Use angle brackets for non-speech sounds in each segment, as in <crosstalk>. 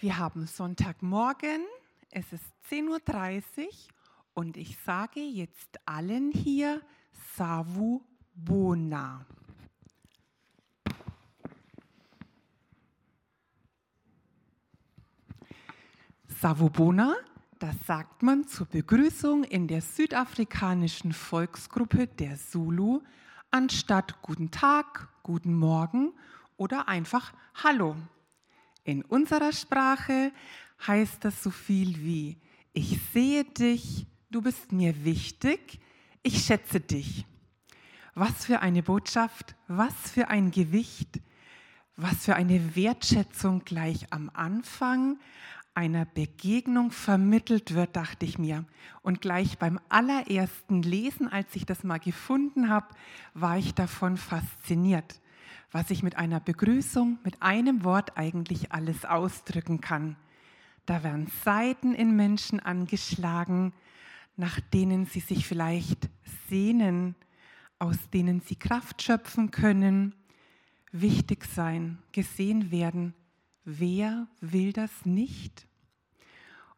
Wir haben Sonntagmorgen, es ist 10.30 Uhr und ich sage jetzt allen hier Savu Bona. Savubona, das sagt man zur Begrüßung in der südafrikanischen Volksgruppe der Zulu anstatt Guten Tag, Guten Morgen oder einfach Hallo. In unserer Sprache heißt das so viel wie Ich sehe dich, du bist mir wichtig, ich schätze dich. Was für eine Botschaft, was für ein Gewicht, was für eine Wertschätzung gleich am Anfang einer Begegnung vermittelt wird, dachte ich mir. Und gleich beim allerersten Lesen, als ich das mal gefunden habe, war ich davon fasziniert was ich mit einer Begrüßung, mit einem Wort eigentlich alles ausdrücken kann. Da werden Seiten in Menschen angeschlagen, nach denen sie sich vielleicht sehnen, aus denen sie Kraft schöpfen können, wichtig sein, gesehen werden. Wer will das nicht?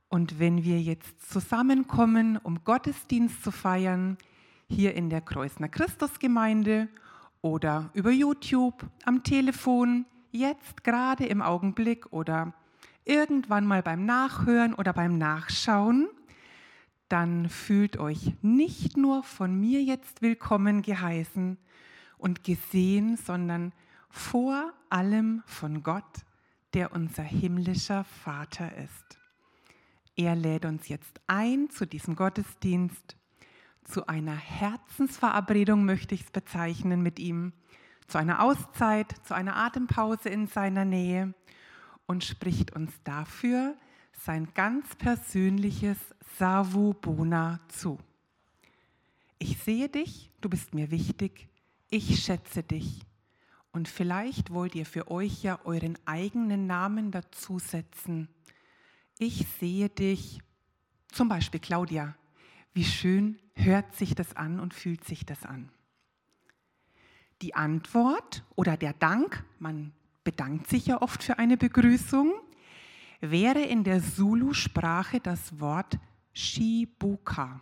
Und wenn wir jetzt zusammenkommen, um Gottesdienst zu feiern, hier in der Kreuzner Christusgemeinde oder über YouTube, am Telefon, jetzt gerade im Augenblick oder irgendwann mal beim Nachhören oder beim Nachschauen, dann fühlt euch nicht nur von mir jetzt willkommen geheißen und gesehen, sondern vor allem von Gott, der unser himmlischer Vater ist. Er lädt uns jetzt ein zu diesem Gottesdienst zu einer Herzensverabredung, möchte ich es bezeichnen, mit ihm, zu einer Auszeit, zu einer Atempause in seiner Nähe und spricht uns dafür sein ganz persönliches Savu Bona zu. Ich sehe dich, du bist mir wichtig, ich schätze dich. Und vielleicht wollt ihr für euch ja euren eigenen Namen dazusetzen. Ich sehe dich, zum Beispiel Claudia. Wie schön hört sich das an und fühlt sich das an. Die Antwort oder der Dank, man bedankt sich ja oft für eine Begrüßung, wäre in der Zulu-Sprache das Wort Shibuka.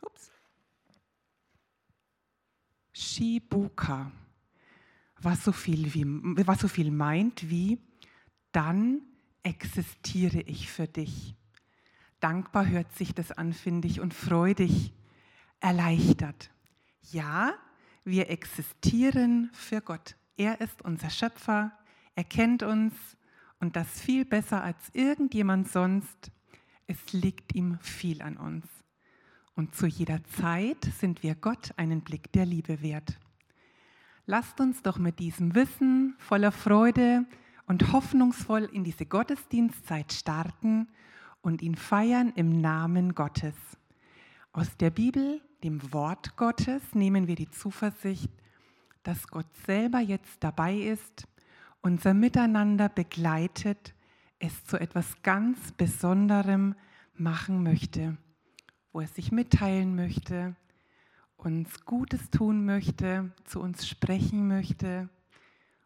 Ups. Shibuka, was so, viel wie, was so viel meint wie, dann existiere ich für dich. Dankbar hört sich das an, finde ich, und freudig, erleichtert. Ja, wir existieren für Gott. Er ist unser Schöpfer, er kennt uns und das viel besser als irgendjemand sonst. Es liegt ihm viel an uns. Und zu jeder Zeit sind wir Gott einen Blick der Liebe wert. Lasst uns doch mit diesem Wissen voller Freude und hoffnungsvoll in diese Gottesdienstzeit starten und ihn feiern im Namen Gottes. Aus der Bibel, dem Wort Gottes, nehmen wir die Zuversicht, dass Gott selber jetzt dabei ist, unser Miteinander begleitet, es zu etwas ganz Besonderem machen möchte, wo er sich mitteilen möchte, uns Gutes tun möchte, zu uns sprechen möchte,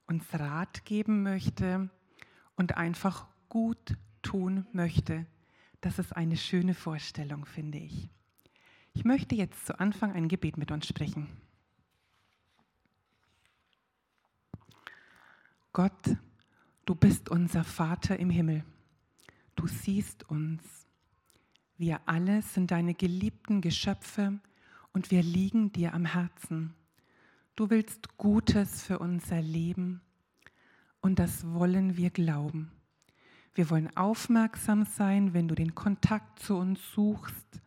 uns Rat geben möchte und einfach gut tun möchte das ist eine schöne Vorstellung, finde ich. Ich möchte jetzt zu Anfang ein Gebet mit uns sprechen. Gott, du bist unser Vater im Himmel. Du siehst uns. Wir alle sind deine geliebten Geschöpfe und wir liegen dir am Herzen. Du willst Gutes für unser Leben und das wollen wir glauben. Wir wollen aufmerksam sein, wenn du den Kontakt zu uns suchst,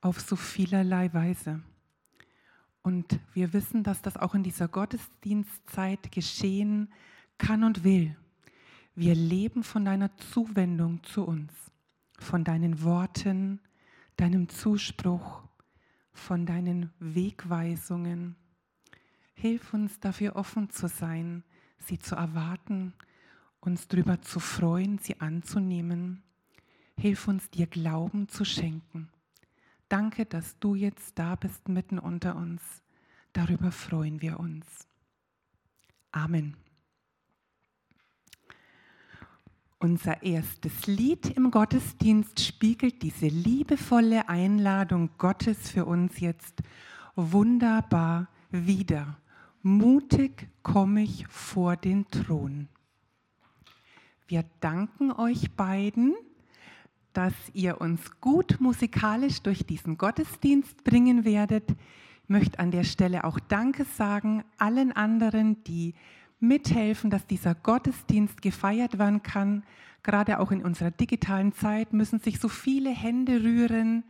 auf so vielerlei Weise. Und wir wissen, dass das auch in dieser Gottesdienstzeit geschehen kann und will. Wir leben von deiner Zuwendung zu uns, von deinen Worten, deinem Zuspruch, von deinen Wegweisungen. Hilf uns dafür offen zu sein, sie zu erwarten uns darüber zu freuen, sie anzunehmen. Hilf uns, dir Glauben zu schenken. Danke, dass du jetzt da bist mitten unter uns. Darüber freuen wir uns. Amen. Unser erstes Lied im Gottesdienst spiegelt diese liebevolle Einladung Gottes für uns jetzt wunderbar wider. Mutig komme ich vor den Thron. Wir danken euch beiden, dass ihr uns gut musikalisch durch diesen Gottesdienst bringen werdet. Ich möchte an der Stelle auch Danke sagen allen anderen, die mithelfen, dass dieser Gottesdienst gefeiert werden kann. Gerade auch in unserer digitalen Zeit müssen sich so viele Hände rühren,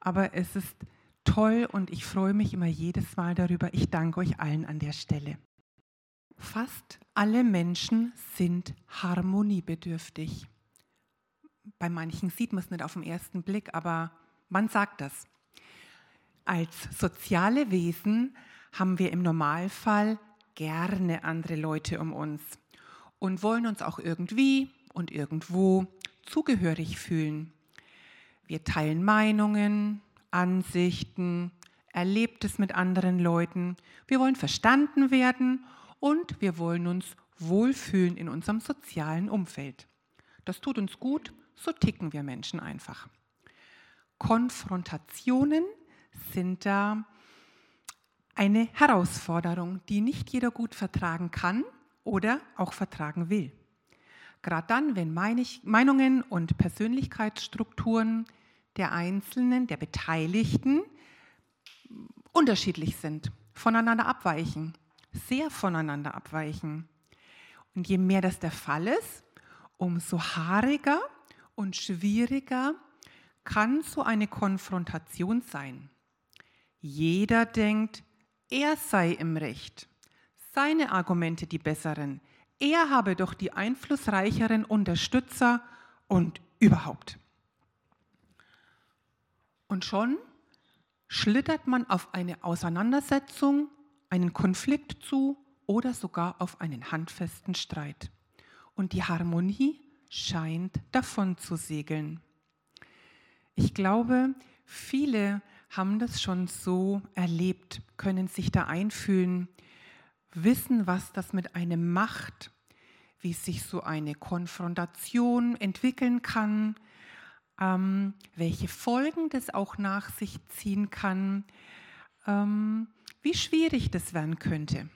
aber es ist toll und ich freue mich immer jedes Mal darüber. Ich danke euch allen an der Stelle. Fast alle Menschen sind harmoniebedürftig. Bei manchen sieht man es nicht auf den ersten Blick, aber man sagt das. Als soziale Wesen haben wir im Normalfall gerne andere Leute um uns und wollen uns auch irgendwie und irgendwo zugehörig fühlen. Wir teilen Meinungen, Ansichten, Erlebtes mit anderen Leuten. Wir wollen verstanden werden und wir wollen uns wohlfühlen in unserem sozialen Umfeld. Das tut uns gut, so ticken wir Menschen einfach. Konfrontationen sind da eine Herausforderung, die nicht jeder gut vertragen kann oder auch vertragen will. Gerade dann, wenn Meinungen und Persönlichkeitsstrukturen der Einzelnen, der Beteiligten unterschiedlich sind, voneinander abweichen, sehr voneinander abweichen. Und je mehr das der Fall ist, umso haariger und schwieriger kann so eine Konfrontation sein. Jeder denkt, er sei im Recht, seine Argumente die besseren, er habe doch die einflussreicheren Unterstützer und überhaupt. Und schon schlittert man auf eine Auseinandersetzung, einen Konflikt zu oder sogar auf einen handfesten Streit. Und die Harmonie scheint davon zu segeln. Ich glaube, viele haben das schon so erlebt, können sich da einfühlen, wissen, was das mit einem macht, wie sich so eine Konfrontation entwickeln kann, ähm, welche Folgen das auch nach sich ziehen kann, ähm, wie schwierig das werden könnte.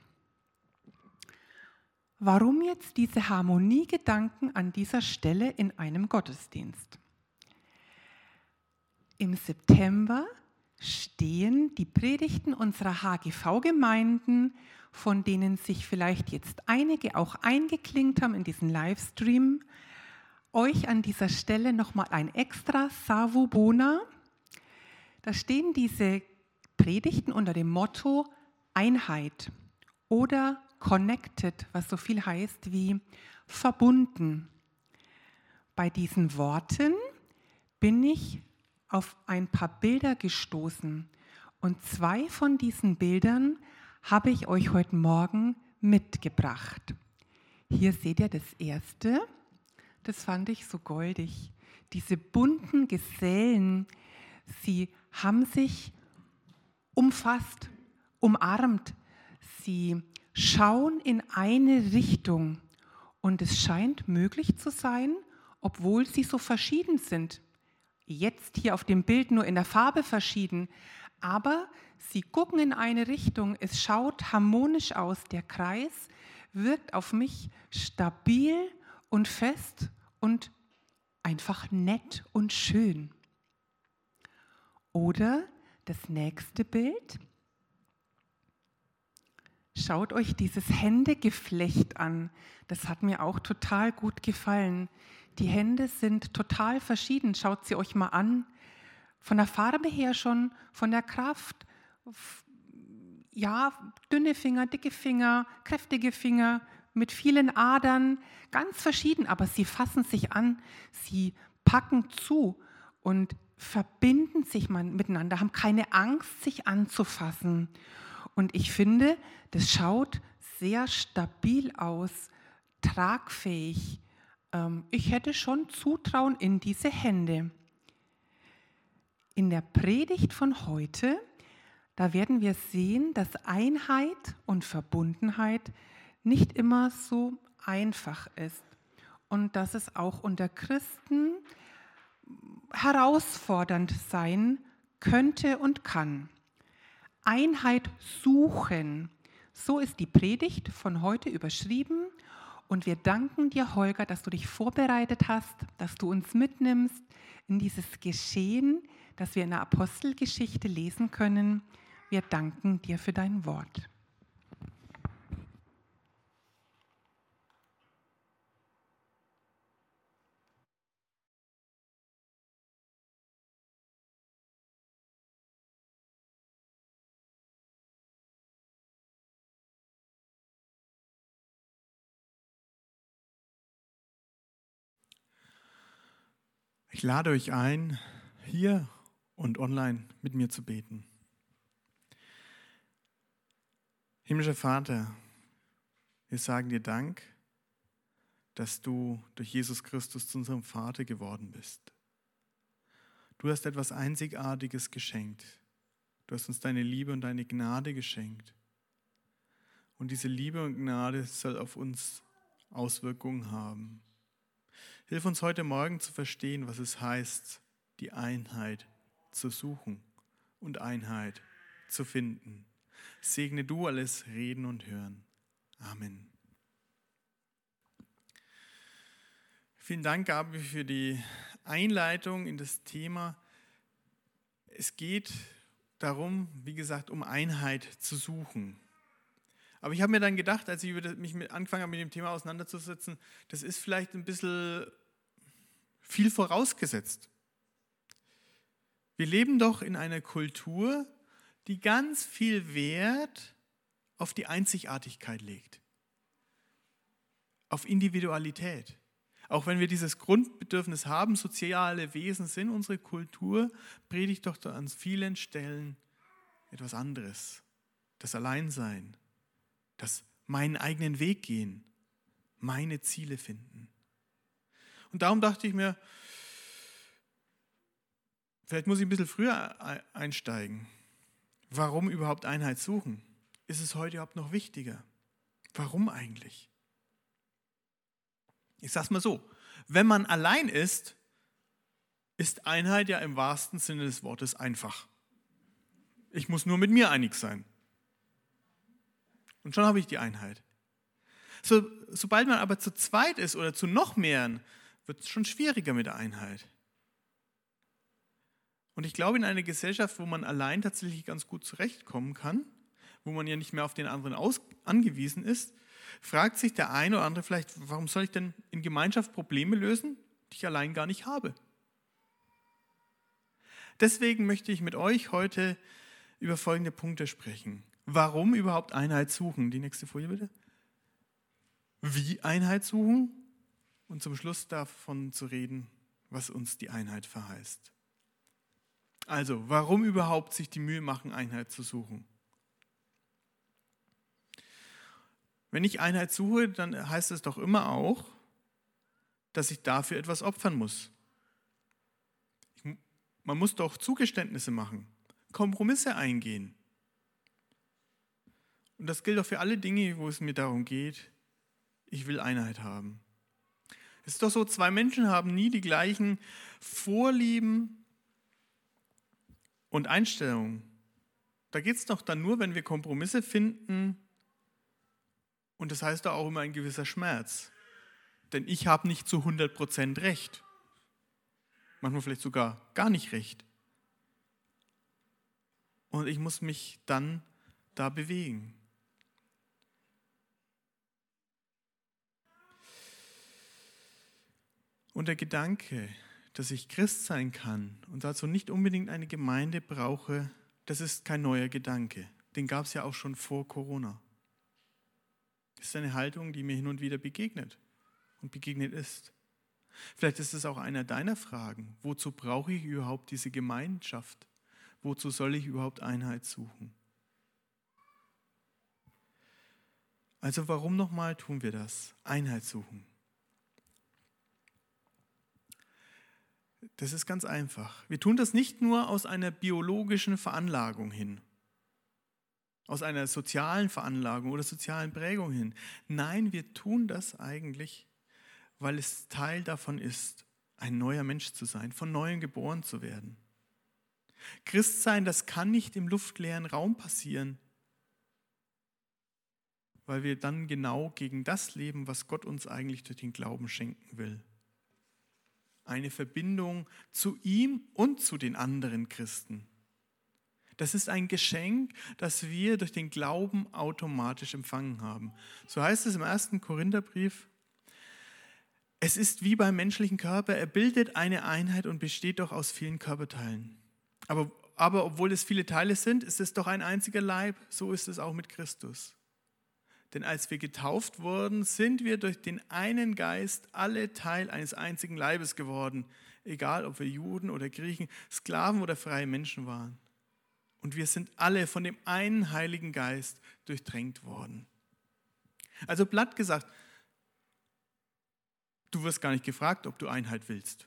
Warum jetzt diese Harmoniegedanken an dieser Stelle in einem Gottesdienst? Im September stehen die Predigten unserer HGV-Gemeinden, von denen sich vielleicht jetzt einige auch eingeklinkt haben in diesen Livestream, euch an dieser Stelle nochmal ein extra Savubona. Da stehen diese Predigten unter dem Motto Einheit oder Connected, was so viel heißt wie verbunden. Bei diesen Worten bin ich auf ein paar Bilder gestoßen. Und zwei von diesen Bildern habe ich euch heute Morgen mitgebracht. Hier seht ihr das erste. Das fand ich so goldig. Diese bunten Gesellen, sie haben sich umfasst, umarmt. Sie schauen in eine Richtung. Und es scheint möglich zu sein, obwohl sie so verschieden sind, jetzt hier auf dem Bild nur in der Farbe verschieden, aber sie gucken in eine Richtung, es schaut harmonisch aus, der Kreis wirkt auf mich stabil und fest und einfach nett und schön. Oder das nächste Bild. Schaut euch dieses Händegeflecht an. Das hat mir auch total gut gefallen. Die Hände sind total verschieden. Schaut sie euch mal an. Von der Farbe her schon, von der Kraft. Ja, dünne Finger, dicke Finger, kräftige Finger mit vielen Adern, ganz verschieden, aber sie fassen sich an, sie packen zu und verbinden sich miteinander, haben keine Angst, sich anzufassen. Und ich finde, das schaut sehr stabil aus, tragfähig, ähm, ich hätte schon Zutrauen in diese Hände. In der Predigt von heute, da werden wir sehen, dass Einheit und Verbundenheit nicht immer so einfach ist. und dass es auch unter Christen herausfordernd sein könnte und kann. Einheit suchen, so ist die Predigt von heute überschrieben. Und wir danken dir, Holger, dass du dich vorbereitet hast, dass du uns mitnimmst in dieses Geschehen, das wir in der Apostelgeschichte lesen können. Wir danken dir für dein Wort. Ich lade euch ein, hier und online mit mir zu beten. Himmlischer Vater, wir sagen dir Dank, dass du durch Jesus Christus zu unserem Vater geworden bist. Du hast etwas Einzigartiges geschenkt. Du hast uns deine Liebe und deine Gnade geschenkt. Und diese Liebe und Gnade soll auf uns Auswirkungen haben. Hilf uns heute Morgen zu verstehen, was es heißt, die Einheit zu suchen und Einheit zu finden. Segne du alles Reden und Hören. Amen. Vielen Dank, Gabi, für die Einleitung in das Thema. Es geht darum, wie gesagt, um Einheit zu suchen. Aber ich habe mir dann gedacht, als ich mich mit, angefangen habe, mit dem Thema auseinanderzusetzen, das ist vielleicht ein bisschen viel vorausgesetzt. Wir leben doch in einer Kultur, die ganz viel Wert auf die Einzigartigkeit legt, auf Individualität. Auch wenn wir dieses Grundbedürfnis haben, soziale Wesen sind, unsere Kultur predigt doch an vielen Stellen etwas anderes. Das Alleinsein, das meinen eigenen Weg gehen, meine Ziele finden. Und darum dachte ich mir, vielleicht muss ich ein bisschen früher einsteigen. Warum überhaupt Einheit suchen? Ist es heute überhaupt noch wichtiger? Warum eigentlich? Ich sage es mal so, wenn man allein ist, ist Einheit ja im wahrsten Sinne des Wortes einfach. Ich muss nur mit mir einig sein. Und schon habe ich die Einheit. So, sobald man aber zu zweit ist oder zu noch mehreren, wird es schon schwieriger mit der Einheit. Und ich glaube, in einer Gesellschaft, wo man allein tatsächlich ganz gut zurechtkommen kann, wo man ja nicht mehr auf den anderen aus angewiesen ist, fragt sich der eine oder andere vielleicht, warum soll ich denn in Gemeinschaft Probleme lösen, die ich allein gar nicht habe? Deswegen möchte ich mit euch heute über folgende Punkte sprechen. Warum überhaupt Einheit suchen? Die nächste Folie bitte. Wie Einheit suchen? Und zum Schluss davon zu reden, was uns die Einheit verheißt. Also, warum überhaupt sich die Mühe machen, Einheit zu suchen? Wenn ich Einheit suche, dann heißt es doch immer auch, dass ich dafür etwas opfern muss. Ich, man muss doch Zugeständnisse machen, Kompromisse eingehen. Und das gilt auch für alle Dinge, wo es mir darum geht, ich will Einheit haben. Es ist doch so, zwei Menschen haben nie die gleichen Vorlieben und Einstellungen. Da geht es doch dann nur, wenn wir Kompromisse finden. Und das heißt auch immer ein gewisser Schmerz. Denn ich habe nicht zu 100% recht. Manchmal vielleicht sogar gar nicht recht. Und ich muss mich dann da bewegen. Und der Gedanke, dass ich Christ sein kann und dazu nicht unbedingt eine Gemeinde brauche, das ist kein neuer Gedanke. Den gab es ja auch schon vor Corona. Das ist eine Haltung, die mir hin und wieder begegnet und begegnet ist. Vielleicht ist es auch einer deiner Fragen. Wozu brauche ich überhaupt diese Gemeinschaft? Wozu soll ich überhaupt Einheit suchen? Also warum nochmal tun wir das? Einheit suchen. Das ist ganz einfach. Wir tun das nicht nur aus einer biologischen Veranlagung hin, aus einer sozialen Veranlagung oder sozialen Prägung hin. Nein, wir tun das eigentlich, weil es Teil davon ist, ein neuer Mensch zu sein, von neuem geboren zu werden. Christsein, das kann nicht im luftleeren Raum passieren, weil wir dann genau gegen das leben, was Gott uns eigentlich durch den Glauben schenken will. Eine Verbindung zu ihm und zu den anderen Christen. Das ist ein Geschenk, das wir durch den Glauben automatisch empfangen haben. So heißt es im ersten Korintherbrief. Es ist wie beim menschlichen Körper, er bildet eine Einheit und besteht doch aus vielen Körperteilen. Aber, aber obwohl es viele Teile sind, ist es doch ein einziger Leib. So ist es auch mit Christus. Denn als wir getauft wurden, sind wir durch den einen Geist alle Teil eines einzigen Leibes geworden, egal ob wir Juden oder Griechen, Sklaven oder freie Menschen waren. Und wir sind alle von dem einen Heiligen Geist durchdrängt worden. Also platt gesagt, du wirst gar nicht gefragt, ob du Einheit willst.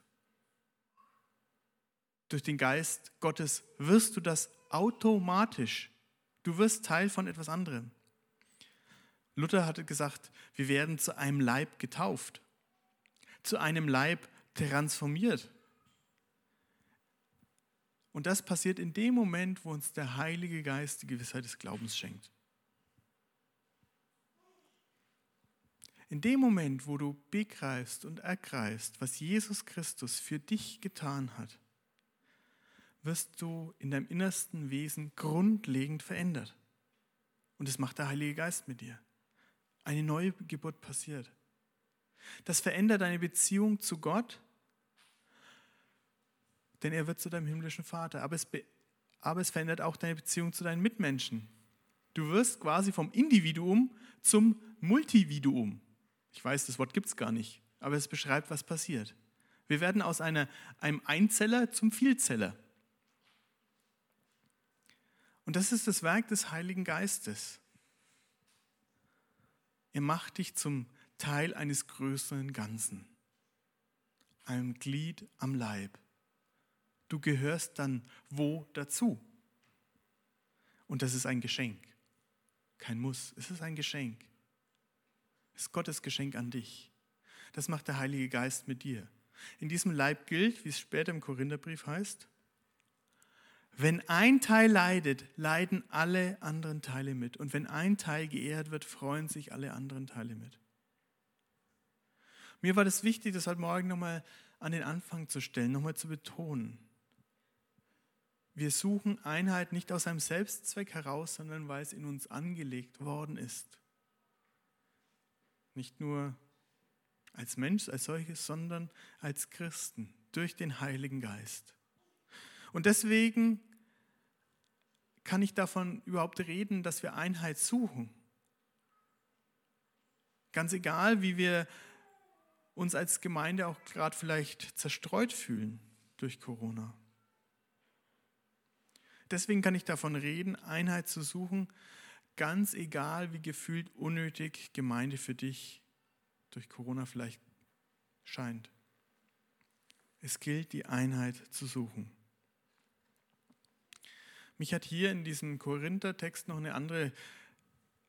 Durch den Geist Gottes wirst du das automatisch. Du wirst Teil von etwas anderem. Luther hatte gesagt, wir werden zu einem Leib getauft, zu einem Leib transformiert. Und das passiert in dem Moment, wo uns der Heilige Geist die Gewissheit des Glaubens schenkt. In dem Moment, wo du begreifst und ergreifst, was Jesus Christus für dich getan hat, wirst du in deinem innersten Wesen grundlegend verändert. Und das macht der Heilige Geist mit dir eine neue Geburt passiert. Das verändert deine Beziehung zu Gott, denn er wird zu deinem himmlischen Vater. Aber es, aber es verändert auch deine Beziehung zu deinen Mitmenschen. Du wirst quasi vom Individuum zum Multividuum. Ich weiß, das Wort gibt es gar nicht, aber es beschreibt, was passiert. Wir werden aus einer, einem Einzeller zum Vielzeller. Und das ist das Werk des Heiligen Geistes. Er macht dich zum Teil eines größeren Ganzen, einem Glied am Leib. Du gehörst dann wo dazu? Und das ist ein Geschenk. Kein Muss, es ist ein Geschenk. Es ist Gottes Geschenk an dich. Das macht der Heilige Geist mit dir. In diesem Leib gilt, wie es später im Korintherbrief heißt, wenn ein Teil leidet, leiden alle anderen Teile mit. Und wenn ein Teil geehrt wird, freuen sich alle anderen Teile mit. Mir war das wichtig, das heute Morgen nochmal an den Anfang zu stellen, nochmal zu betonen. Wir suchen Einheit nicht aus einem Selbstzweck heraus, sondern weil es in uns angelegt worden ist. Nicht nur als Mensch, als solches, sondern als Christen durch den Heiligen Geist. Und deswegen kann ich davon überhaupt reden, dass wir Einheit suchen? Ganz egal, wie wir uns als Gemeinde auch gerade vielleicht zerstreut fühlen durch Corona. Deswegen kann ich davon reden, Einheit zu suchen, ganz egal, wie gefühlt unnötig Gemeinde für dich durch Corona vielleicht scheint. Es gilt, die Einheit zu suchen. Mich hat hier in diesem Korinther-Text noch eine andere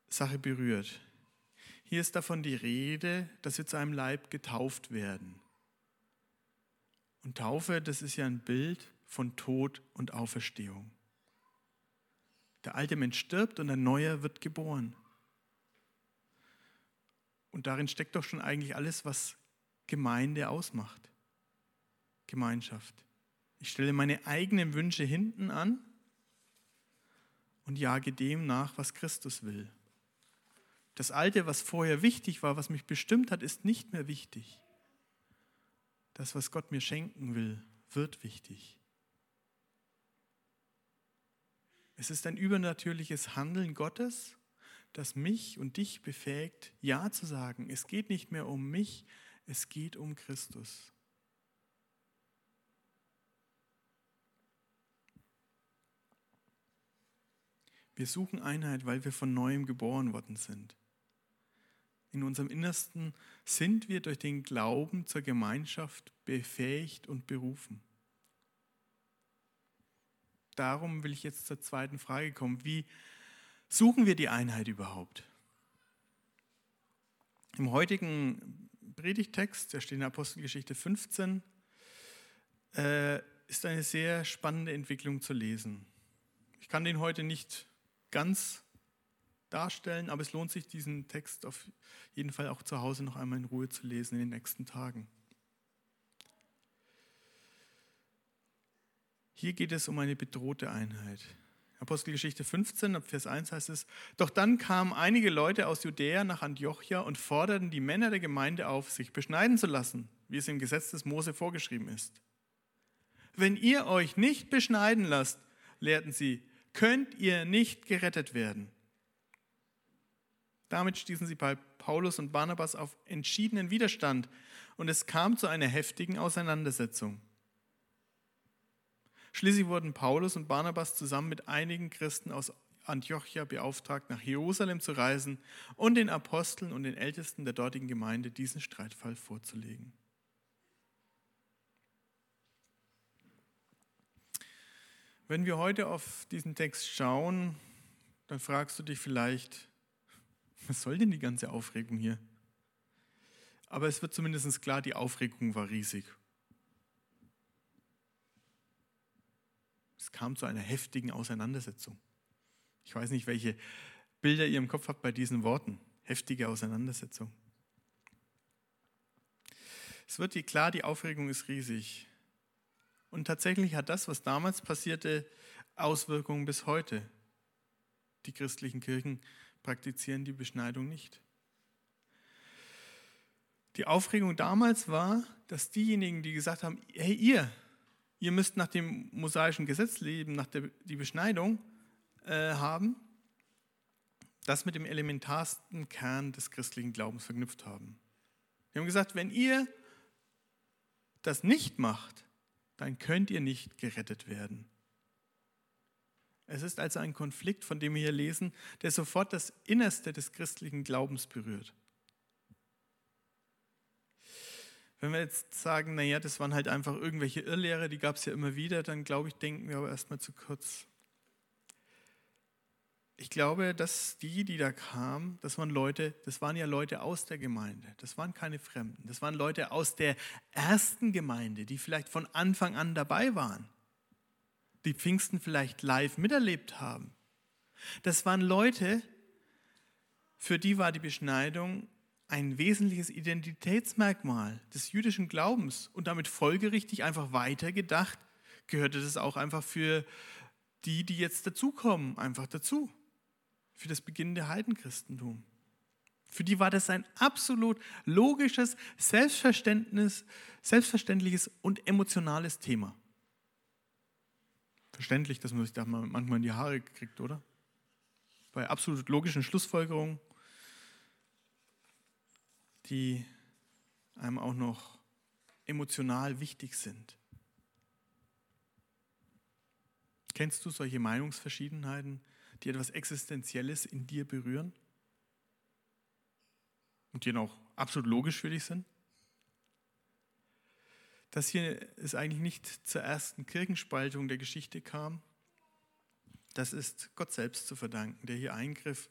Sache berührt. Hier ist davon die Rede, dass wir zu einem Leib getauft werden. Und Taufe, das ist ja ein Bild von Tod und Auferstehung. Der alte Mensch stirbt und ein neuer wird geboren. Und darin steckt doch schon eigentlich alles, was Gemeinde ausmacht. Gemeinschaft. Ich stelle meine eigenen Wünsche hinten an und jage dem nach, was Christus will. Das Alte, was vorher wichtig war, was mich bestimmt hat, ist nicht mehr wichtig. Das, was Gott mir schenken will, wird wichtig. Es ist ein übernatürliches Handeln Gottes, das mich und dich befähigt, Ja zu sagen. Es geht nicht mehr um mich, es geht um Christus. Wir suchen Einheit, weil wir von neuem geboren worden sind. In unserem Innersten sind wir durch den Glauben zur Gemeinschaft befähigt und berufen. Darum will ich jetzt zur zweiten Frage kommen. Wie suchen wir die Einheit überhaupt? Im heutigen Predigtext, der steht in Apostelgeschichte 15, äh, ist eine sehr spannende Entwicklung zu lesen. Ich kann den heute nicht ganz darstellen, aber es lohnt sich, diesen Text auf jeden Fall auch zu Hause noch einmal in Ruhe zu lesen in den nächsten Tagen. Hier geht es um eine bedrohte Einheit. Apostelgeschichte 15, ab Vers 1 heißt es, doch dann kamen einige Leute aus Judäa nach Antiochia und forderten die Männer der Gemeinde auf, sich beschneiden zu lassen, wie es im Gesetz des Mose vorgeschrieben ist. Wenn ihr euch nicht beschneiden lasst, lehrten sie, könnt ihr nicht gerettet werden. Damit stießen sie bei Paulus und Barnabas auf entschiedenen Widerstand und es kam zu einer heftigen Auseinandersetzung. Schließlich wurden Paulus und Barnabas zusammen mit einigen Christen aus Antiochia beauftragt, nach Jerusalem zu reisen und den Aposteln und den Ältesten der dortigen Gemeinde diesen Streitfall vorzulegen. Wenn wir heute auf diesen Text schauen, dann fragst du dich vielleicht, was soll denn die ganze Aufregung hier? Aber es wird zumindest klar, die Aufregung war riesig. Es kam zu einer heftigen Auseinandersetzung. Ich weiß nicht, welche Bilder ihr im Kopf habt bei diesen Worten. Heftige Auseinandersetzung. Es wird dir klar, die Aufregung ist riesig. Und tatsächlich hat das, was damals passierte, Auswirkungen bis heute. Die christlichen Kirchen praktizieren die Beschneidung nicht. Die Aufregung damals war, dass diejenigen, die gesagt haben, hey ihr, ihr müsst nach dem mosaischen Gesetz leben, nach der die Beschneidung äh, haben, das mit dem elementarsten Kern des christlichen Glaubens verknüpft haben. Wir haben gesagt, wenn ihr das nicht macht, dann könnt ihr nicht gerettet werden. Es ist also ein Konflikt, von dem wir hier lesen, der sofort das Innerste des christlichen Glaubens berührt. Wenn wir jetzt sagen, naja, das waren halt einfach irgendwelche Irrlehrer, die gab es ja immer wieder, dann glaube ich, denken wir aber erstmal zu kurz. Ich glaube, dass die, die da kamen, das waren Leute, das waren ja Leute aus der Gemeinde. Das waren keine Fremden. Das waren Leute aus der ersten Gemeinde, die vielleicht von Anfang an dabei waren. Die Pfingsten vielleicht live miterlebt haben. Das waren Leute, für die war die Beschneidung ein wesentliches Identitätsmerkmal des jüdischen Glaubens und damit folgerichtig einfach weitergedacht, gehörte das auch einfach für die, die jetzt dazukommen, einfach dazu. Für das beginnende Heidenchristentum. Für die war das ein absolut logisches, Selbstverständnis, selbstverständliches und emotionales Thema. Verständlich, dass man sich da manchmal in die Haare kriegt, oder? Bei absolut logischen Schlussfolgerungen die einem auch noch emotional wichtig sind. Kennst du solche Meinungsverschiedenheiten, die etwas Existenzielles in dir berühren und die auch absolut logisch für dich sind? Das hier ist eigentlich nicht zur ersten Kirchenspaltung der Geschichte kam. Das ist Gott selbst zu verdanken, der hier eingriff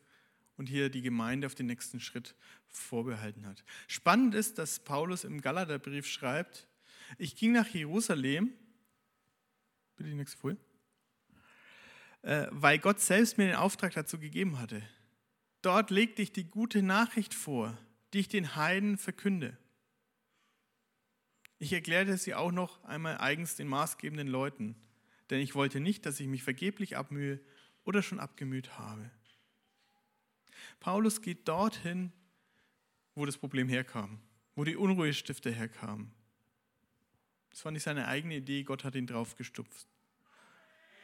und hier die Gemeinde auf den nächsten Schritt vorbehalten hat. Spannend ist, dass Paulus im Galaterbrief schreibt, ich ging nach Jerusalem, bitte die nächste Folie, weil Gott selbst mir den Auftrag dazu gegeben hatte. Dort legte ich die gute Nachricht vor, die ich den Heiden verkünde. Ich erklärte sie auch noch einmal eigens den maßgebenden Leuten, denn ich wollte nicht, dass ich mich vergeblich abmühe oder schon abgemüht habe. Paulus geht dorthin, wo das Problem herkam, wo die Unruhestifter herkamen. Das war nicht seine eigene Idee, Gott hat ihn draufgestupft.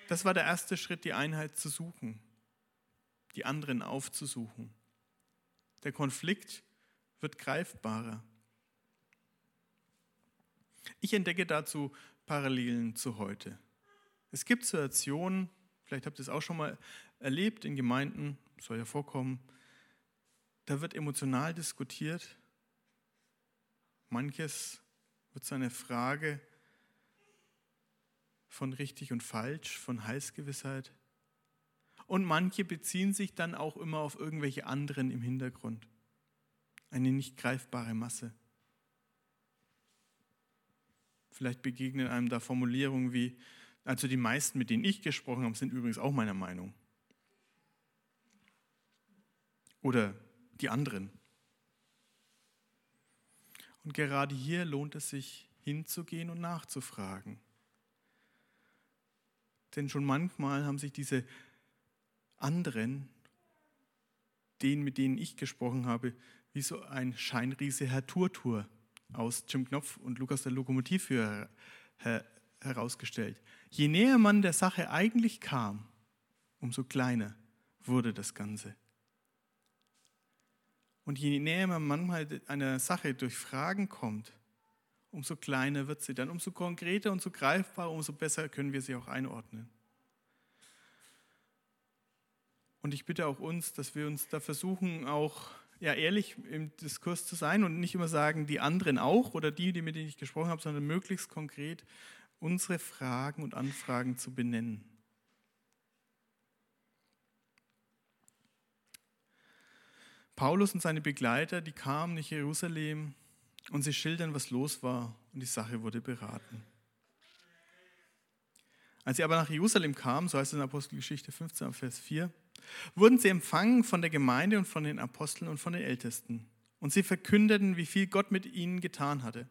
Das war der erste Schritt, die Einheit zu suchen, die anderen aufzusuchen. Der Konflikt wird greifbarer. Ich entdecke dazu Parallelen zu heute. Es gibt Situationen, vielleicht habt ihr es auch schon mal erlebt in Gemeinden, soll ja vorkommen, da wird emotional diskutiert. Manches wird zu einer Frage von richtig und falsch, von Heilsgewissheit. Und manche beziehen sich dann auch immer auf irgendwelche anderen im Hintergrund. Eine nicht greifbare Masse. Vielleicht begegnen einem da Formulierungen wie, also die meisten, mit denen ich gesprochen habe, sind übrigens auch meiner Meinung. Oder die anderen. Und gerade hier lohnt es sich hinzugehen und nachzufragen. Denn schon manchmal haben sich diese anderen, denen, mit denen ich gesprochen habe, wie so ein Scheinriese Herr Turtur aus Jim Knopf und Lukas der Lokomotivführer herausgestellt. Je näher man der Sache eigentlich kam, umso kleiner wurde das Ganze. Und je näher man manchmal einer Sache durch Fragen kommt, umso kleiner wird sie dann, umso konkreter und so greifbar, umso besser können wir sie auch einordnen. Und ich bitte auch uns, dass wir uns da versuchen, auch ja, ehrlich im Diskurs zu sein und nicht immer sagen, die anderen auch oder die, die mit denen ich gesprochen habe, sondern möglichst konkret unsere Fragen und Anfragen zu benennen. Paulus und seine Begleiter, die kamen nach Jerusalem und sie schildern, was los war und die Sache wurde beraten. Als sie aber nach Jerusalem kamen, so heißt es in Apostelgeschichte 15, Vers 4, wurden sie empfangen von der Gemeinde und von den Aposteln und von den Ältesten. Und sie verkündeten, wie viel Gott mit ihnen getan hatte.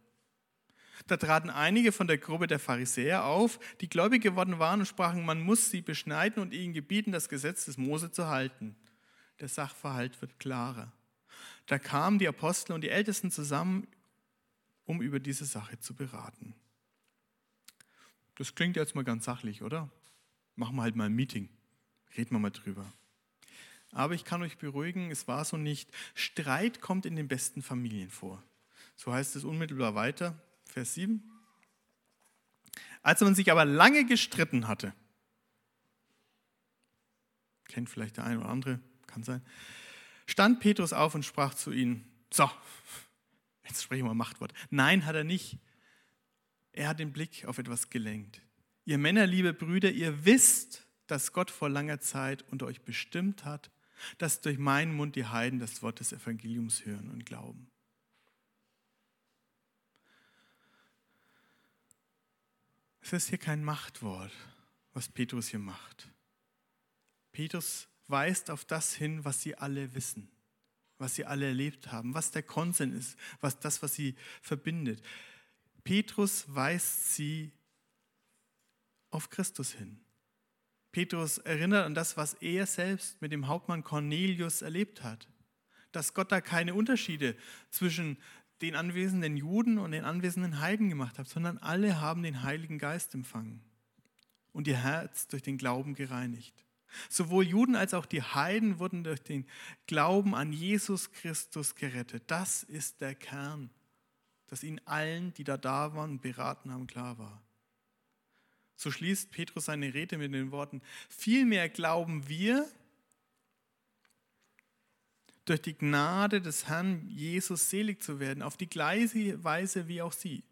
Da traten einige von der Gruppe der Pharisäer auf, die gläubig geworden waren und sprachen, man muss sie beschneiden und ihnen gebieten, das Gesetz des Mose zu halten der Sachverhalt wird klarer. Da kamen die Apostel und die Ältesten zusammen, um über diese Sache zu beraten. Das klingt jetzt mal ganz sachlich, oder? Machen wir halt mal ein Meeting. Reden wir mal drüber. Aber ich kann euch beruhigen, es war so nicht. Streit kommt in den besten Familien vor. So heißt es unmittelbar weiter, Vers 7. Als man sich aber lange gestritten hatte, kennt vielleicht der eine oder andere, kann sein, stand Petrus auf und sprach zu ihnen, so, jetzt sprechen wir Machtwort. Nein, hat er nicht. Er hat den Blick auf etwas gelenkt. Ihr Männer, liebe Brüder, ihr wisst, dass Gott vor langer Zeit unter euch bestimmt hat, dass durch meinen Mund die Heiden das Wort des Evangeliums hören und glauben. Es ist hier kein Machtwort, was Petrus hier macht. Petrus weist auf das hin, was sie alle wissen, was sie alle erlebt haben, was der Konsens ist, was das, was sie verbindet. Petrus weist sie auf Christus hin. Petrus erinnert an das, was er selbst mit dem Hauptmann Cornelius erlebt hat. Dass Gott da keine Unterschiede zwischen den anwesenden Juden und den anwesenden Heiden gemacht hat, sondern alle haben den Heiligen Geist empfangen und ihr Herz durch den Glauben gereinigt. Sowohl Juden als auch die Heiden wurden durch den Glauben an Jesus Christus gerettet. Das ist der Kern, das ihnen allen, die da da waren beraten haben, klar war. So schließt Petrus seine Rede mit den Worten, vielmehr glauben wir, durch die Gnade des Herrn Jesus selig zu werden, auf die gleiche Weise wie auch sie.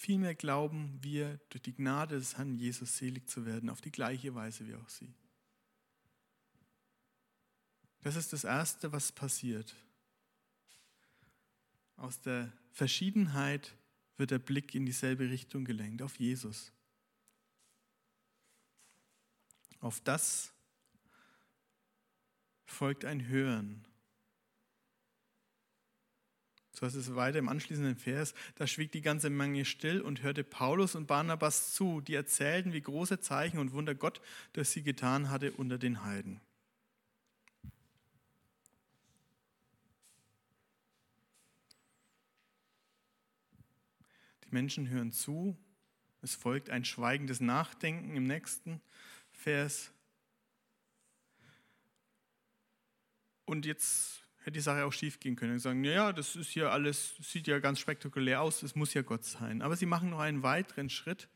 Vielmehr glauben wir, durch die Gnade des Herrn Jesus selig zu werden, auf die gleiche Weise wie auch sie. Das ist das Erste, was passiert. Aus der Verschiedenheit wird der Blick in dieselbe Richtung gelenkt, auf Jesus. Auf das folgt ein Hören so heißt es weiter im anschließenden Vers, da schwieg die ganze Menge still und hörte Paulus und Barnabas zu, die erzählten, wie große Zeichen und Wunder Gott durch sie getan hatte unter den Heiden. Die Menschen hören zu, es folgt ein schweigendes Nachdenken im nächsten Vers. Und jetzt hätte die Sache auch schief gehen können und sagen, naja, das ist hier alles, sieht ja ganz spektakulär aus, es muss ja Gott sein. Aber sie machen noch einen weiteren Schritt.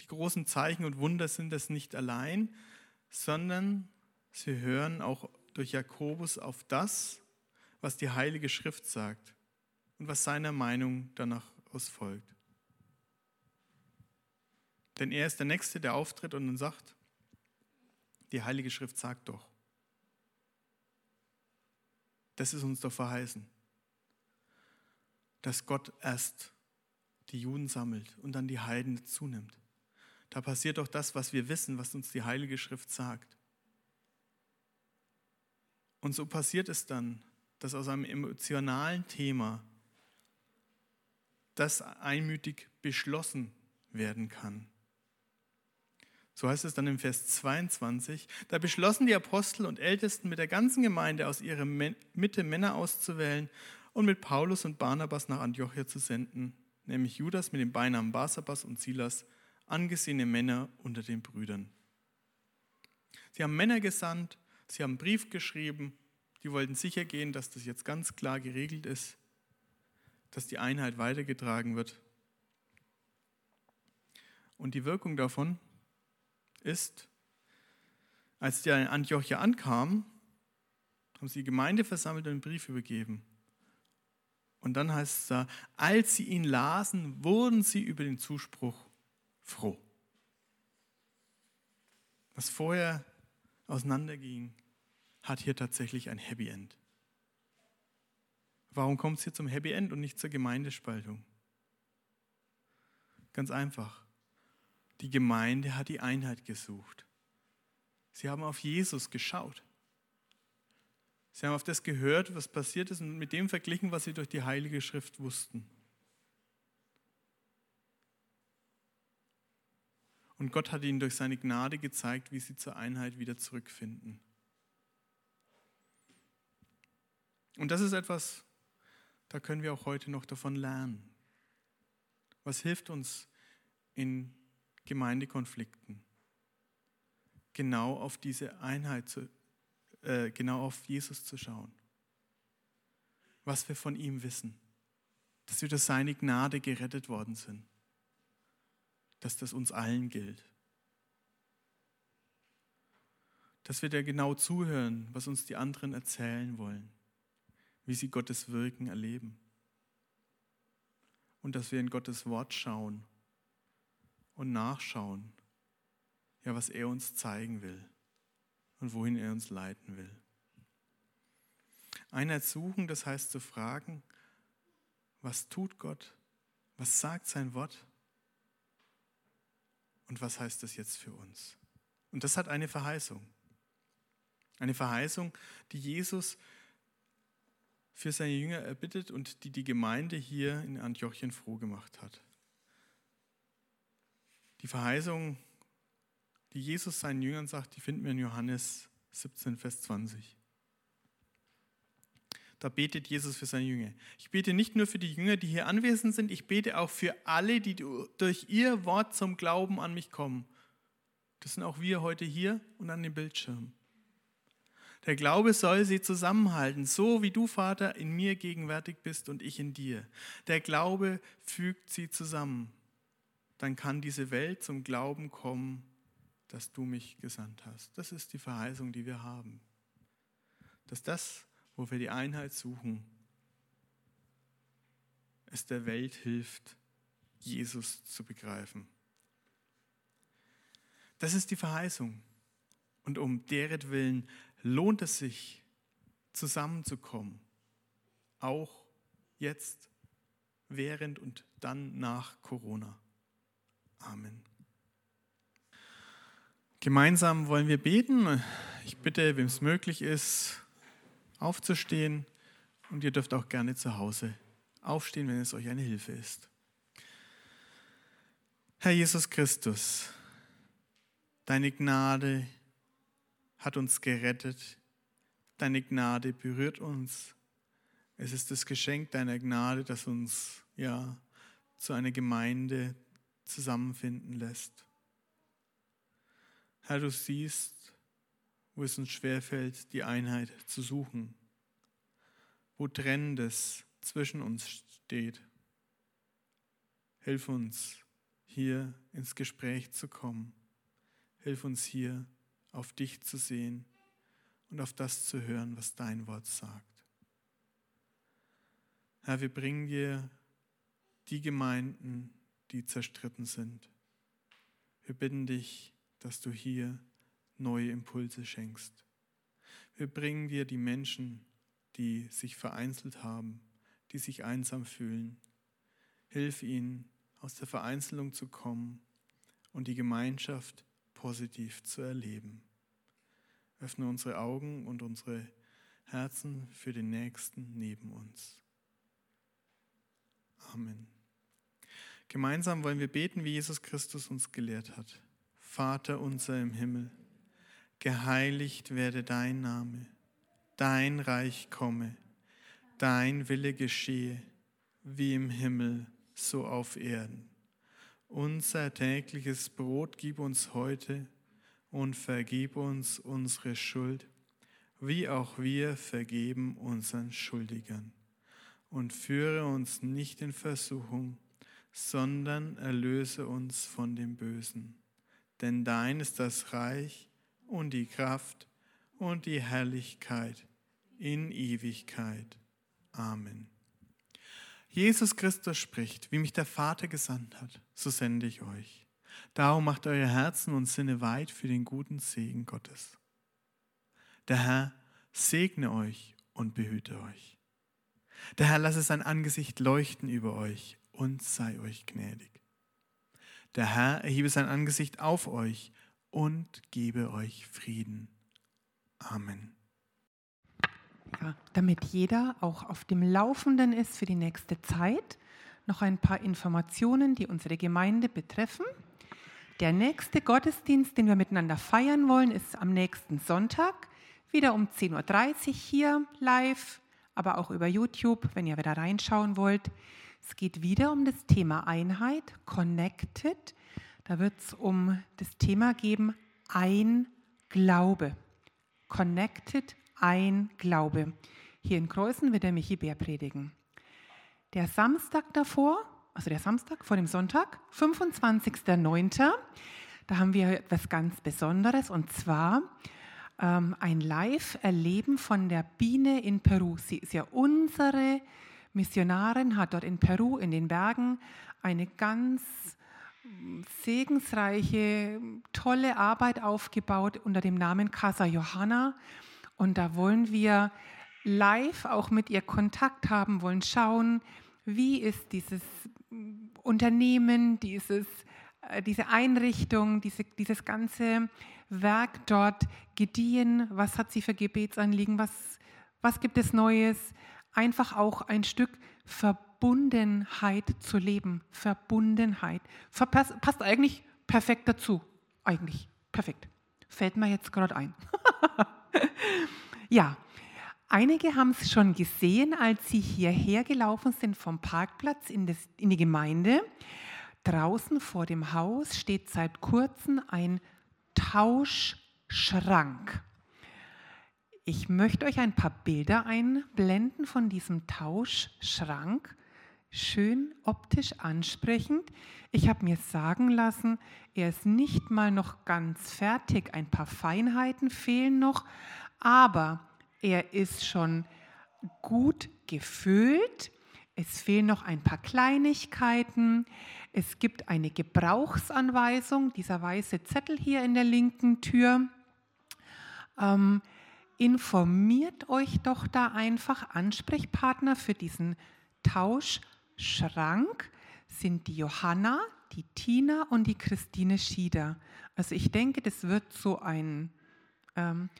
Die großen Zeichen und Wunder sind das nicht allein, sondern sie hören auch durch Jakobus auf das, was die Heilige Schrift sagt und was seiner Meinung danach aus folgt. Denn er ist der Nächste, der auftritt und dann sagt, die Heilige Schrift sagt doch. Das ist uns doch verheißen. dass Gott erst die Juden sammelt und dann die Heiden zunimmt. Da passiert doch das, was wir wissen, was uns die Heilige Schrift sagt. Und so passiert es dann, dass aus einem emotionalen Thema das einmütig beschlossen werden kann. So heißt es dann im Vers 22. Da beschlossen die Apostel und Ältesten mit der ganzen Gemeinde aus ihrer Mitte Männer auszuwählen und mit Paulus und Barnabas nach Antiochia zu senden, nämlich Judas mit dem Beinamen Barsabas und Silas, angesehene Männer unter den Brüdern. Sie haben Männer gesandt, sie haben Brief geschrieben, die wollten sicher gehen, dass das jetzt ganz klar geregelt ist, dass die Einheit weitergetragen wird. Und die Wirkung davon ist, als die in Antiochia ankamen, haben sie die Gemeinde versammelt und einen Brief übergeben. Und dann heißt es da, als sie ihn lasen, wurden sie über den Zuspruch froh. Was vorher auseinanderging, hat hier tatsächlich ein Happy End. Warum kommt es hier zum Happy End und nicht zur Gemeindespaltung? Ganz einfach. Die Gemeinde hat die Einheit gesucht. Sie haben auf Jesus geschaut. Sie haben auf das gehört, was passiert ist und mit dem verglichen, was sie durch die Heilige Schrift wussten. Und Gott hat ihnen durch seine Gnade gezeigt, wie sie zur Einheit wieder zurückfinden. Und das ist etwas, da können wir auch heute noch davon lernen. Was hilft uns in Gemeindekonflikten? Genau auf diese Einheit, zu, äh, genau auf Jesus zu schauen. Was wir von ihm wissen. Dass wir durch seine Gnade gerettet worden sind. Dass das uns allen gilt. Dass wir da genau zuhören, was uns die anderen erzählen wollen wie sie Gottes Wirken erleben. Und dass wir in Gottes Wort schauen und nachschauen, ja, was er uns zeigen will und wohin er uns leiten will. Einheit suchen, das heißt zu fragen, was tut Gott? Was sagt sein Wort? Und was heißt das jetzt für uns? Und das hat eine Verheißung. Eine Verheißung, die Jesus für seine Jünger erbittet und die die Gemeinde hier in Antiochien froh gemacht hat. Die Verheißung, die Jesus seinen Jüngern sagt, die finden wir in Johannes 17, Vers 20. Da betet Jesus für seine Jünger. Ich bete nicht nur für die Jünger, die hier anwesend sind, ich bete auch für alle, die durch ihr Wort zum Glauben an mich kommen. Das sind auch wir heute hier und an dem Bildschirm. Der Glaube soll sie zusammenhalten, so wie du, Vater, in mir gegenwärtig bist und ich in dir. Der Glaube fügt sie zusammen. Dann kann diese Welt zum Glauben kommen, dass du mich gesandt hast. Das ist die Verheißung, die wir haben. Dass das, wo wir die Einheit suchen, es der Welt hilft, Jesus zu begreifen. Das ist die Verheißung. Und um deren Willen lohnt es sich, zusammenzukommen. Auch jetzt, während und dann nach Corona. Amen. Gemeinsam wollen wir beten. Ich bitte, wem es möglich ist, aufzustehen. Und ihr dürft auch gerne zu Hause aufstehen, wenn es euch eine Hilfe ist. Herr Jesus Christus, deine Gnade, hat uns gerettet. Deine Gnade berührt uns. Es ist das Geschenk deiner Gnade, das uns ja zu einer Gemeinde zusammenfinden lässt. Herr, du siehst, wo es uns schwerfällt, die Einheit zu suchen, wo Trennendes zwischen uns steht. Hilf uns, hier ins Gespräch zu kommen. Hilf uns hier, auf dich zu sehen und auf das zu hören, was dein Wort sagt. Herr, wir bringen dir die Gemeinden, die zerstritten sind. Wir bitten dich, dass du hier neue Impulse schenkst. Wir bringen dir die Menschen, die sich vereinzelt haben, die sich einsam fühlen. Hilf ihnen, aus der Vereinzelung zu kommen und die Gemeinschaft positiv zu erleben. Öffne unsere Augen und unsere Herzen für den Nächsten neben uns. Amen. Gemeinsam wollen wir beten, wie Jesus Christus uns gelehrt hat. Vater unser im Himmel, geheiligt werde dein Name, dein Reich komme, dein Wille geschehe, wie im Himmel, so auf Erden. Unser tägliches Brot gib uns heute und vergib uns unsere Schuld, wie auch wir vergeben unseren Schuldigern. Und führe uns nicht in Versuchung, sondern erlöse uns von dem Bösen. Denn dein ist das Reich und die Kraft und die Herrlichkeit in Ewigkeit. Amen. Jesus Christus spricht, wie mich der Vater gesandt hat, so sende ich euch. Darum macht eure Herzen und Sinne weit für den guten Segen Gottes. Der Herr segne euch und behüte euch. Der Herr lasse sein Angesicht leuchten über euch und sei euch gnädig. Der Herr erhebe sein Angesicht auf euch und gebe euch Frieden. Amen. Ja, damit jeder auch auf dem Laufenden ist für die nächste Zeit, noch ein paar Informationen, die unsere Gemeinde betreffen. Der nächste Gottesdienst, den wir miteinander feiern wollen, ist am nächsten Sonntag, wieder um 10.30 Uhr hier live, aber auch über YouTube, wenn ihr wieder reinschauen wollt. Es geht wieder um das Thema Einheit, Connected. Da wird es um das Thema geben, ein Glaube. Connected, ein Glaube. Hier in Kreuzen wird der Michi Bär predigen. Der Samstag davor, also der Samstag vor dem Sonntag, 25.09., da haben wir etwas ganz Besonderes und zwar ähm, ein Live-Erleben von der Biene in Peru. Sie ist ja unsere Missionarin, hat dort in Peru in den Bergen eine ganz segensreiche, tolle Arbeit aufgebaut unter dem Namen Casa Johanna. Und da wollen wir live auch mit ihr Kontakt haben, wollen schauen, wie ist dieses Unternehmen, dieses, äh, diese Einrichtung, diese, dieses ganze Werk dort gediehen, was hat sie für Gebetsanliegen, was, was gibt es Neues, einfach auch ein Stück Verbundenheit zu leben. Verbundenheit. Verpasst, passt eigentlich perfekt dazu. Eigentlich perfekt. Fällt mir jetzt gerade ein. <laughs> ja, einige haben es schon gesehen, als sie hierher gelaufen sind vom Parkplatz in, das, in die Gemeinde. Draußen vor dem Haus steht seit kurzem ein Tauschschrank. Ich möchte euch ein paar Bilder einblenden von diesem Tauschschrank. Schön optisch ansprechend. Ich habe mir sagen lassen, er ist nicht mal noch ganz fertig. Ein paar Feinheiten fehlen noch, aber er ist schon gut gefüllt. Es fehlen noch ein paar Kleinigkeiten. Es gibt eine Gebrauchsanweisung, dieser weiße Zettel hier in der linken Tür. Ähm, informiert euch doch da einfach. Ansprechpartner für diesen Tauschschrank sind die Johanna, die Tina und die Christine Schieder. Also ich denke, das wird so ein, ähm,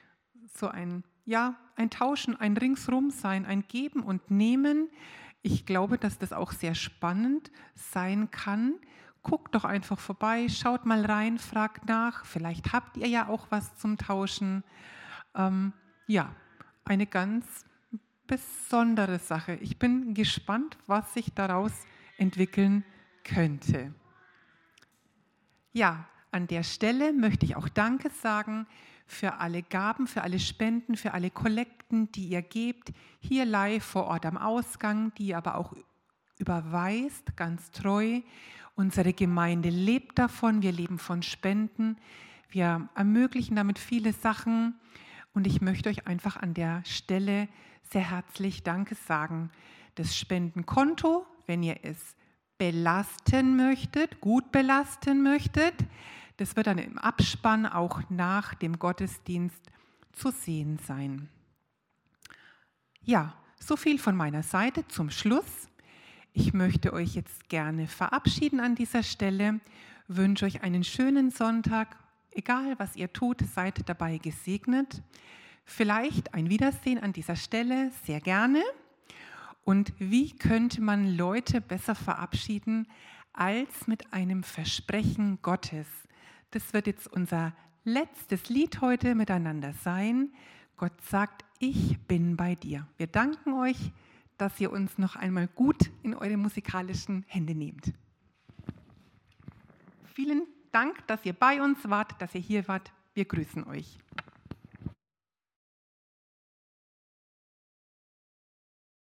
so ein, ja, ein Tauschen, ein Ringsrum sein, ein Geben und Nehmen. Ich glaube, dass das auch sehr spannend sein kann. Guckt doch einfach vorbei, schaut mal rein, fragt nach. Vielleicht habt ihr ja auch was zum Tauschen. Ähm, ja, eine ganz besondere Sache. Ich bin gespannt, was sich daraus entwickeln könnte. Ja, an der Stelle möchte ich auch Danke sagen für alle Gaben, für alle Spenden, für alle Kollekten, die ihr gebt, hier live vor Ort am Ausgang, die ihr aber auch überweist, ganz treu. Unsere Gemeinde lebt davon, wir leben von Spenden, wir ermöglichen damit viele Sachen und ich möchte euch einfach an der Stelle sehr herzlich Danke sagen. Das Spendenkonto, wenn ihr es belasten möchtet, gut belasten möchtet, das wird dann im Abspann auch nach dem Gottesdienst zu sehen sein. Ja, So viel von meiner Seite zum Schluss. Ich möchte euch jetzt gerne verabschieden an dieser Stelle, wünsche euch einen schönen Sonntag. Egal, was ihr tut, seid dabei gesegnet. Vielleicht ein Wiedersehen an dieser Stelle, sehr gerne. Und wie könnte man Leute besser verabschieden als mit einem Versprechen Gottes? Das wird jetzt unser letztes Lied heute miteinander sein. Gott sagt, ich bin bei dir. Wir danken euch, dass ihr uns noch einmal gut in eure musikalischen Hände nehmt. Vielen Dank, dass ihr bei uns wart, dass ihr hier wart. Wir grüßen euch.